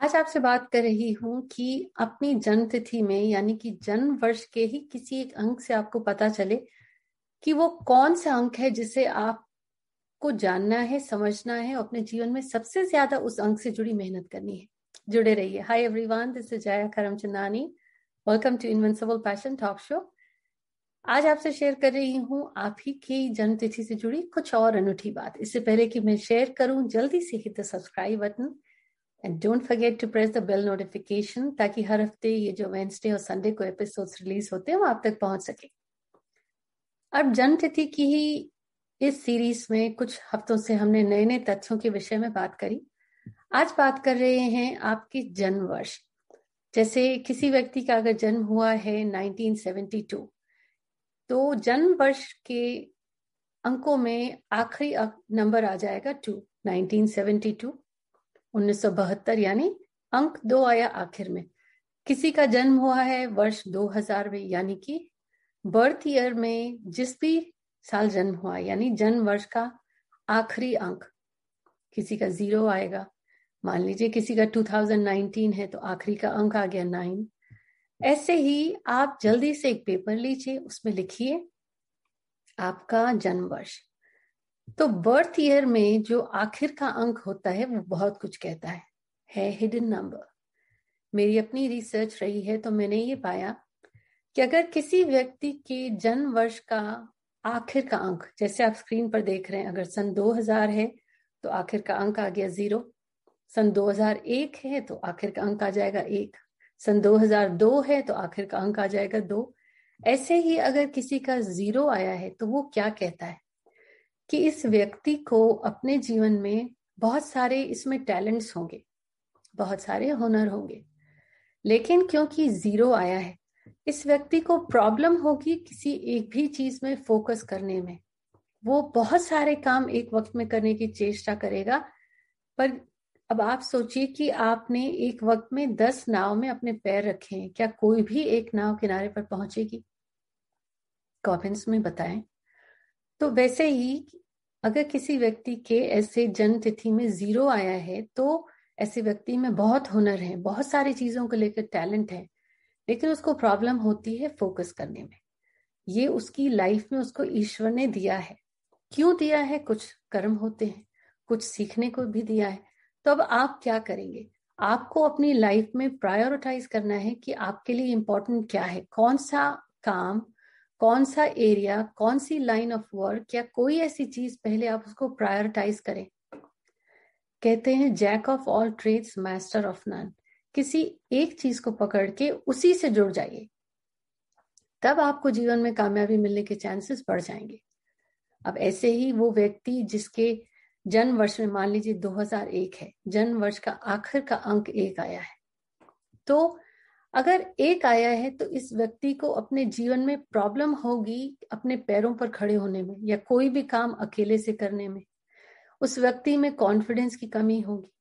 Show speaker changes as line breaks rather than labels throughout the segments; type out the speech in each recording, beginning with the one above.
आज आपसे बात कर रही हूँ कि अपनी जन्म तिथि में, यानी कि जन्म वर्ष के ही किसी एक अंक से आपको पता चले कि वो कौन सा अंक है जिसे आपको जानना है, समझना है अपने जीवन में सबसे ज़्यादा उस अंक से जुड़ी मेहनत करनी है। जुड़े रहिए। Hi everyone this is Jaya Karamchandani welcome to Invincible Passion Talk Show आज आपसे शेयर कर रही हूँ आप ही की जन्म तिथि से जुड़ी कुछ और अनूठी बात। इससे पहले कि मैं शेयर करूँ, जल्दी से hit the subscribe button and don't forget to press the bell notification ताकि हर हफ़्ते ये जो वेंसडे और संडे को एपिसोड्स रिलीज़ होते हैं, वो आप तक पहुँच सके। अब जन्म तिथि की ही इस सीरीज़ में कुछ हफ्तों से हमने नए नए तथ्यों के विषय में बात करी। आज बात कर रहे हैं आपके जन्म वर्ष जैसे किसी व्यक्ति का अगर जन्म हुआ है 1972 तो जन्म वर्ष के अंकों में आखिरी नंबर आ जाएगा टू। 1972 1972 यानी अंक दो आया आखिर में। किसी का जन्म हुआ है वर्ष 2000 में, यानी कि बर्थ ईयर में जिस भी साल जन्म हुआ, यानी जन्म वर्ष का आखिरी अंक। किसी का ज़ीरो आएगा। मान लीजिए किसी का 2019 है तो आखिरी का अंक आ गया नाइन। ऐसे ही आप जल्दी से एक पेपर लीजिए, उसमें लिखिए आपका जन्म वर्ष तो बर्थ ईयर में जो आखिर का अंक होता है, वो बहुत कुछ कहता है। है हिडन नंबर मेरी अपनी रिसर्च रही है तो मैंने ये पाया कि अगर किसी व्यक्ति के जन्म वर्ष का आखिर का अंक, जैसे आप स्क्रीन पर देख रहे हैं, अगर सन 2000 है तो आखिर का अंक आ गया ज़ीरो सन 2001 है तो आखिर का अंक आ जाएगा एक। सन 2002 है तो आखिर का अंक आ जाएगा दो। ऐसे ही अगर किसी का ज़ीरो आया है तो वो क्या कहता है? कि इस व्यक्ति को अपने जीवन में बहुत सारे इसमें टैलेंट्स होंगे, बहुत सारे हुनर होंगे। लेकिन क्योंकि ज़ीरो आया है, इस व्यक्ति को प्रॉब्लम होगी किसी एक भी चीज़ में फोकस करने में। वो बहुत सारे काम एक वक्त में करने की चेष्टा करेगा, पर अब आप सोचिए कि आपने एक वक्त में दस नाव में अपने पैर रखे हैं, क्या कोई भी एक नाव किनारे पर पहुंचेगी? कॉमेंट्स में बताएँ। तो वैसे ही अगर किसी व्यक्ति के ऐसे जन्म तिथि में ज़ीरो आया है तो ऐसे व्यक्ति में बहुत हुनर है, बहुत सारी चीज़ों को लेकर टैलेंट है, लेकिन उसको प्रॉब्लम होती है फोकस करने में। ये उसकी लाइफ में उसको ईश्वर ने दिया है। क्यों दिया है? कुछ कर्म होते हैं, कुछ सीखने को भी दिया है। तो अब आप क्या करेंगे? आपको अपनी लाइफ में प्रायोरिटाइज करना है कि आपके लिए इंपॉर्टेंट क्या है? कौन सा काम कौन सा एरिया, कौन सी लाइन ऑफ़ वर्क या कोई ऐसी चीज़ पहले आप उसको प्रायोरिटाइज करें। कहते हैं jack of all trades master of none किसी एक चीज़ को पकड़ के उसी से जुड़ जाइए। तब आपको जीवन में कामयाबी मिलने के चांसेस बढ़ जाएँगे। अब ऐसे ही वो व्यक्ति जिसके जन्म वर्ष में मान लीजिए 2001 है जन्म वर्ष का आखिर का अंक एक आया है। तो अगर एक आया है तो इस व्यक्ति को अपने जीवन में प्रॉब्लम होगी अपने पैरों पर खड़े होने में या कोई भी काम अकेले से करने में। उस व्यक्ति में कॉन्फिडेंस की कमी होगी।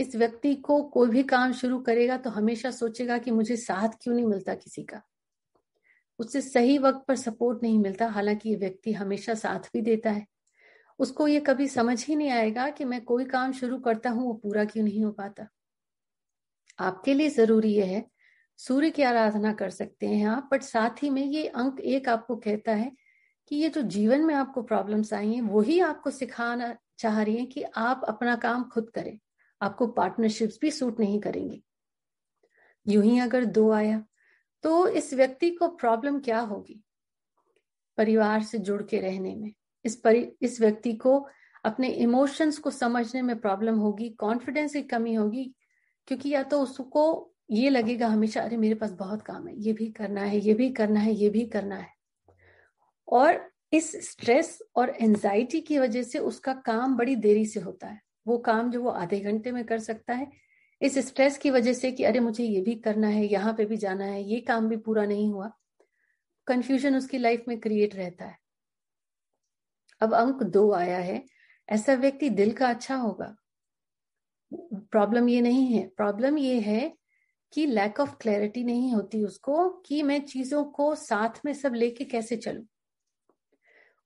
इस व्यक्ति को कोई भी काम शुरू करेगा तो हमेशा सोचेगा कि मुझे साथ क्यों नहीं मिलता किसी का। उससे सही वक्त पर सपोर्ट नहीं मिलता, हालाँकि ये व्यक्ति हमेशा साथ भी देता है। उसको ये कभी समझ ही नहीं आएगा कि मैं कोई काम शुरू करता हूँ, वो पूरा क्यों नहीं हो पाता। आपके लिए ज़रूरी यह है सूर्य की आराधना कर सकते हैं आप बट साथ ही में ये अंक एक आपको कहता है कि ये जो जीवन में आपको प्रॉब्लम्स आई हैं, वही आपको सिखाना चाह रही है कि आप अपना काम खुद करें। आपको पार्टनरशिप्स भी सूट नहीं करेंगी। यूँ ही अगर दो आया तो इस व्यक्ति को प्रॉब्लम क्या होगी? परिवार से जुड़ के रहने में। इस परि, इस व्यक्ति को अपने इमोशंस को समझने में प्रॉब्लम होगी कॉन्फिडेंस की कमी होगी, क्योंकि या तो उसको ये लगेगा हमेशा, अरे, मेरे पास बहुत काम है, ये भी करना है, ये भी करना है, ये भी करना है। और इस स्ट्रेस और एंजाइटी की वजह से उसका काम बड़ी देरी से होता है। वो काम जो वो आधे घंटे में कर सकता है। इस स्ट्रेस की वजह से कि, अरे, मुझे ये भी करना है, यहाँ पे भी जाना है, ये काम भी पूरा नहीं हुआ। कंफ्यूजन उसकी लाइफ में क्रिएट रहता है। अब अंक दो आया है। ऐसा व्यक्ति दिल का अच्छा होगा। प्रॉब्लम ये नहीं है। प्रॉब्लम ये है कि लैक ऑफ़ क्लैरिटी नहीं होती उसको कि मैं चीज़ों को साथ में सब लेके कैसे चलूँ।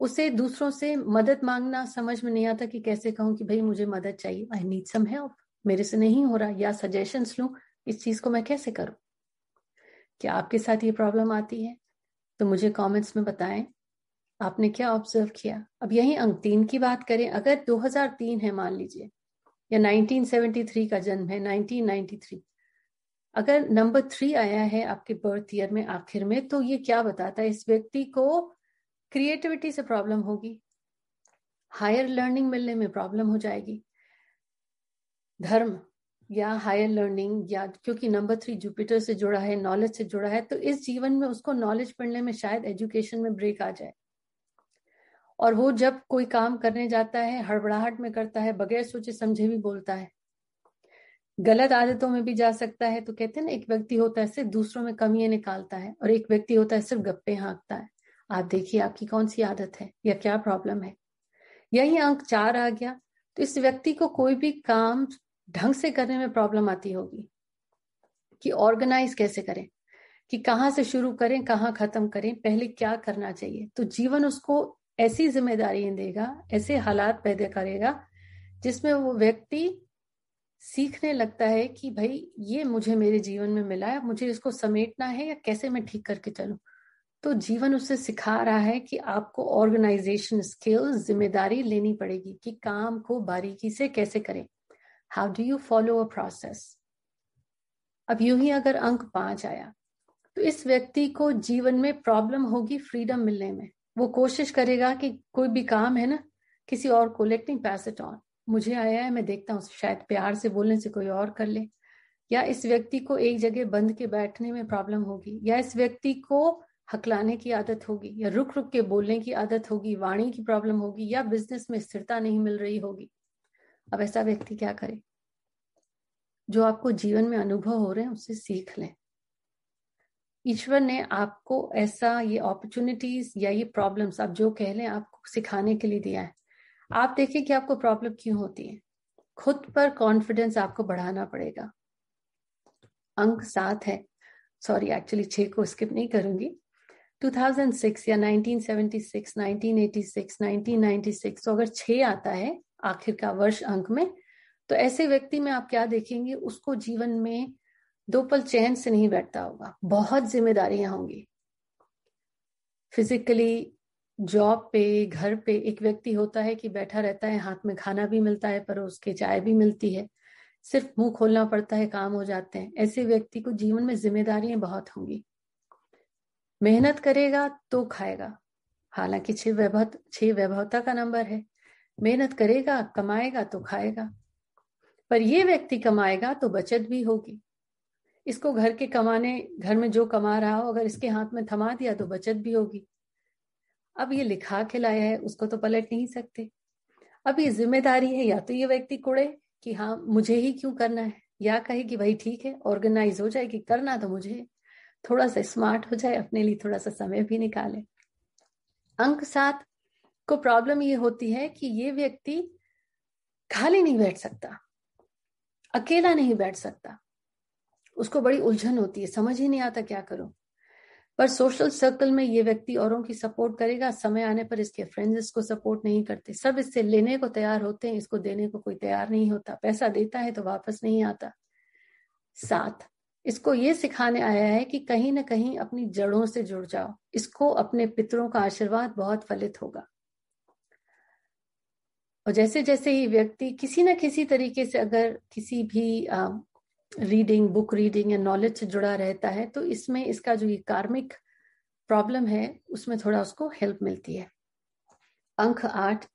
उसे दूसरों से मदद मांगना समझ में नहीं आता कि कैसे कहूँ कि भाई मुझे मदद चाहिए। आई नीड सम हेल्प मेरे से नहीं हो रहा या सजेशंस लू इस चीज़ को मैं कैसे करूँ? क्या आपके साथ ये प्रॉब्लम आती है? तो मुझे कमेंट्स में बताएँ। आपने क्या ऑब्ज़र्व किया? अब यही अंक तीन की बात करें। अगर 2003 है, मान लीजिए, या 1973 का जन्म है 1993 अगर नंबर थ्री आया है आपके बर्थ ईयर में, आखिर में तो ये क्या बताता है? इस व्यक्ति को क्रिएटिविटी से प्रॉब्लम होगी। हायर लर्निंग मिलने में प्रॉब्लम हो जाएगी। धर्म या हायर लर्निंग या, क्योंकि नंबर थ्री जुपिटर से जुड़ा है नॉलेज से जुड़ा है तो इस जीवन में उसको नॉलेज पढ़ने में शायद एजुकेशन में ब्रेक आ जाए। और वो जब कोई काम करने जाता है, हड़बड़ाहट में करता है, बगैर सोचे समझे भी बोलता है गलत आदतों में भी जा सकता है तो कहते हैं ना, एक व्यक्ति होता है सिर्फ़ दूसरों में कमियाँ निकालता है और एक व्यक्ति होता है सिर्फ़ गप्पे हाँकता है। आप देखिए आपकी कौन सी आदत है या क्या प्रॉब्लम है। यही अंक चार आ गया तो इस व्यक्ति को कोई भी काम ढंग से करने में प्रॉब्लम आती होगी कि ऑर्गेनाइज कैसे करें, कि कहाँ से शुरू करें, कहाँ खत्म करें, पहले क्या करना चाहिए। तो जीवन उसको ऐसी ज़िम्मेदारी देगा, ऐसे हालात पैदा करेगा जिसमें वो व्यक्ति सीखने लगता है कि भाई, ये मुझे मेरे जीवन में मिला है मुझे इसको समेटना है या कैसे मैं ठीक करके चलूँ? तो जीवन उससे सिखा रहा है कि आपको ऑर्गेनाइजेशन स्किल्स ज़िम्मेदारी लेनी पड़ेगी कि काम को बारीकी से कैसे करें। How do you follow a process अब यूँ ही अगर अंक पाँच आया तो इस व्यक्ति को जीवन में प्रॉब्लम होगी फ्रीडम मिलने में। वो कोशिश करेगा कि कोई भी काम है ना, किसी और को लेटिंग पैस इट ऑन मुझे आया है, मैं देखता हूँ, शायद प्यार से बोलने से कोई और कर ले। या इस व्यक्ति को एक जगह बंद के बैठने में प्रॉब्लम होगी, या इस व्यक्ति को हकलाने की आदत होगी, या रुक रुक के बोलने की आदत होगी, वाणी की प्रॉब्लम होगी, या बिज़नेस में स्थिरता नहीं मिल रही होगी। अब ऐसा व्यक्ति क्या करे? जो आपको जीवन में अनुभव हो रहे हैं, उससे सीख लें। ईश्वर ने आपको ऐसा ये अपॉर्चुनिटीज़ या ये प्रॉब्लम्स आप जो कह लें, आपको सिखाने के लिए दिया है। आप देखिए कि आपको प्रॉब्लम क्यों होती है। खुद पर कॉन्फिडेंस आपको बढ़ाना पड़ेगा। अंक सात है। सॉरी एक्चुअली छह को स्किप नहीं करूँगी। 2006 या 1976, 1986, 1996 तो अगर छह आता है आखिर का वर्ष अंक में तो ऐसे व्यक्ति में आप क्या देखेंगे उसको जीवन में दो पल चैन से नहीं बैठता होगा। बहुत जिम्मेदारियाँ होंगी। फिजिकली जॉब पे, घर पे एक व्यक्ति होता है कि बैठा रहता है, हाथ में खाना भी मिलता है, पर उसके चाय भी मिलती है। सिर्फ़ मुँह खोलना पड़ता है, काम हो जाते हैं। ऐसे व्यक्ति को जीवन में जिम्मेदारियाँ बहुत होंगी। मेहनत करेगा तो खाएगा। हालाँकि छह वैभव, छह वैभवता का नंबर है। मेहनत करेगा, कमाएगा तो खाएगा। पर यह व्यक्ति कमाएगा तो बचत भी होगी। इसको घर के कमाने, घर में जो कमा रहा हो, अगर इसके हाथ में थमा दिया तो बचत भी होगी। अब ये लिखा के लाया है, उसको तो पलट नहीं सकते। अब ये ज़िम्मेदारी है, या तो ये व्यक्ति कुड़े कि हाँ मुझे ही क्यों करना है? या कहे कि भाई ठीक है ऑर्गेनाइज हो जाए कि करना तो मुझे थोड़ा सा स्मार्ट हो जाए, अपने लिए थोड़ा सा समय भी निकाले। अंक सात को प्रॉब्लम ये होती है कि ये व्यक्ति खाली नहीं बैठ सकता, अकेला नहीं बैठ सकता। उसको बड़ी उलझन होती है, समझ ही नहीं आता क्या करो। पर सोशल सर्कल में ये व्यक्ति औरों की सपोर्ट करेगा। समय आने पर इसके फ्रेंड्स इसको सपोर्ट नहीं करते। सब इससे लेने को तैयार होते हैं। इसको देने को कोई तैयार नहीं होता। पैसा देता है तो वापस नहीं आता। साथ, इसको ये सिखाने आया है कि कहीं ना कहीं अपनी जड़ों से जुड़ जाओ। इसको अपने पितरों का आशीर्वाद बहुत फलित होगा। और जैसे जैसे ही व्यक्ति किसी न किसी तरीके से अगर किसी भी रीडिंग बुक रीडिंग या नॉलेज से जुड़ा रहता है तो इसमें इसका जो ये कार्मिक प्रॉब्लम है, उसमें थोड़ा उसको हेल्प मिलती है। अंक आठ।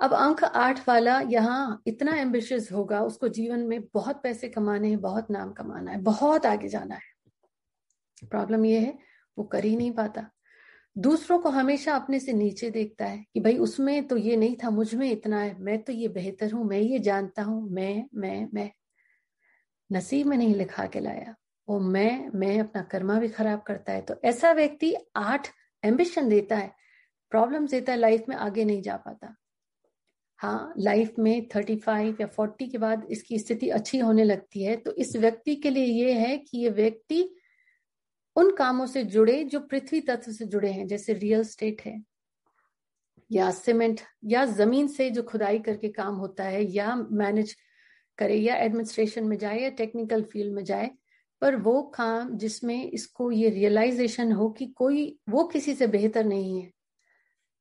अब अंक आठ वाला यहाँ इतना एम्बिशियस होगा, उसको जीवन में बहुत पैसे कमाने हैं, बहुत नाम कमाना है, बहुत आगे जाना है। प्रॉब्लम ये है, वो कर ही नहीं पाता। दूसरों को हमेशा अपने से नीचे देखता है कि भाई उसमें तो ये नहीं था, मुझमें इतना है, मैं तो ये बेहतर हूँ, मैं ये जानता हूँ, मैं मैं मैं। नसीब में नहीं लिखा के लाया। वो मैं मैं अपना कर्मा भी खराब करता है तो ऐसा व्यक्ति आठ एम्बिशन देता है प्रॉब्लम देता है लाइफ में आगे नहीं जा पाता। हाँ लाइफ में थर्टी फाइव या फोर्टी के बाद इसकी स्थिति अच्छी होने लगती है तो इस व्यक्ति के लिए ये है कि ये व्यक्ति उन कामों से जुड़े जो पृथ्वी तत्व से जुड़े हैं, जैसे रियल स्टेट है, या सीमेंट या ज़मीन से जो खुदाई करके काम होता है, या मैनेज करे या एडमिनिस्ट्रेशन में जाए या टेक्निकल फ़ील्ड में जाए, पर वो काम जिसमें इसको ये रियलाइजेशन हो कि कोई, वो किसी से बेहतर नहीं है,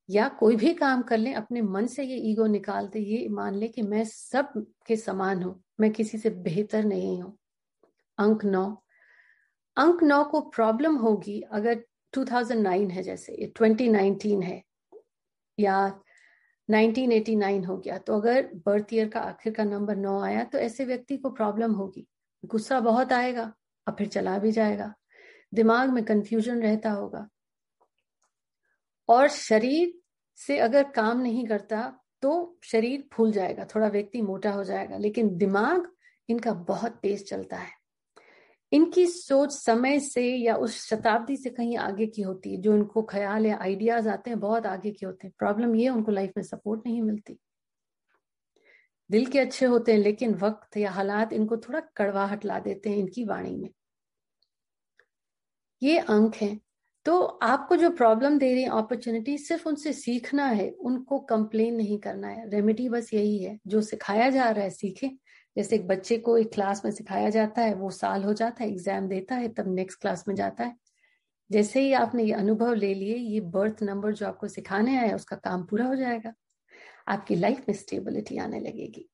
या कोई भी काम कर ले, अपने मन से ये ईगो निकाल दे ये मान ले कि मैं सब के समान हूँ, मैं किसी से बेहतर नहीं हूँ। अंक नौ। अंक नौ को प्रॉब्लम होगी अगर 2009 है जैसे 2019 है, या 1989 हो गया। तो अगर बर्थ ईयर का आखिर का नंबर नौ आया तो ऐसे व्यक्ति को प्रॉब्लम होगी। गुस्सा बहुत आएगा और फिर चला भी जाएगा। दिमाग में कंफ्यूजन रहता होगा। और शरीर से अगर काम नहीं करता तो शरीर फूल जाएगा, थोड़ा व्यक्ति मोटा हो जाएगा, लेकिन दिमाग इनका बहुत तेज चलता है। इनकी सोच समय से या उस शताब्दी से कहीं आगे की होती है, जो इनको ख्याल या आइडियाज़ आते हैं, बहुत आगे के होते हैं। प्रॉब्लम ये उनको लाइफ में सपोर्ट नहीं मिलती। दिल के अच्छे होते हैं, लेकिन वक्त या हालात इनको थोड़ा कड़वाहट ला देते हैं इनकी वाणी में। ये अंक है। तो आपको जो प्रॉब्लम दे रही है अपॉर्चुनिटी सिर्फ़ उनसे सीखना है, उनको कंप्लेन नहीं करना है। रेमेडी बस यही है, जो सिखाया जा रहा है, सीखे। जैसे एक बच्चे को एक क्लास में सिखाया जाता है, वो साल हो जाता है एग्ज़ाम देता है, तब नेक्स्ट क्लास में जाता है। जैसे ही आपने ये अनुभव ले लिए, ये बर्थ नंबर जो आपको सिखाने आया, उसका काम पूरा हो जाएगा। आपकी लाइफ में स्टेबिलिटी आने लगेगी।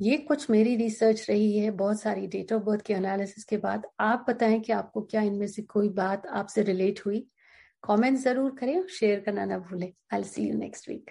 ये कुछ मेरी रिसर्च रही है, बहुत सारी डेट ऑफ़ बर्थ के एनालिसिस के बाद। आप बताएँ कि आपको क्या इनमें से कोई बात आपसे रिलेट हुई। कमेंट ज़रूर करें शेयर करना ना भूलें। I see you next week